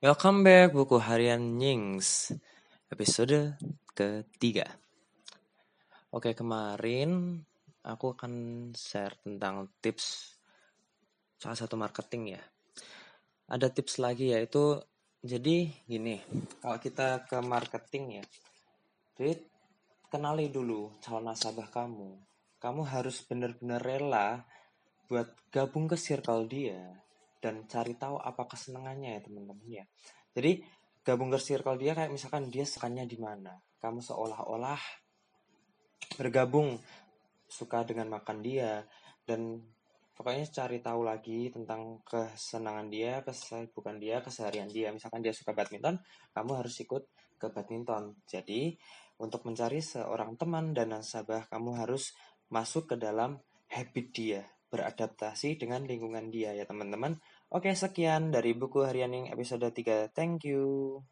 Welcome back buku harian Nyings episode ketiga. Oke kemarin aku akan share tentang tips salah satu marketing ya. Ada tips lagi yaitu jadi gini kalau kita ke marketing ya, jadi kenali dulu calon nasabah kamu. Kamu harus benar-benar rela buat gabung ke circle dia dan cari tahu apa kesenangannya ya teman-teman ya. Jadi gabung ke circle dia kayak misalkan dia sukanya di mana. Kamu seolah-olah bergabung suka dengan makan dia dan pokoknya cari tahu lagi tentang kesenangan dia, kesibukan dia, keseharian dia. Misalkan dia suka badminton, kamu harus ikut ke badminton. Jadi, untuk mencari seorang teman dan nasabah, kamu harus masuk ke dalam habit dia beradaptasi dengan lingkungan dia ya teman-teman. Oke, sekian dari buku harian yang episode 3. Thank you.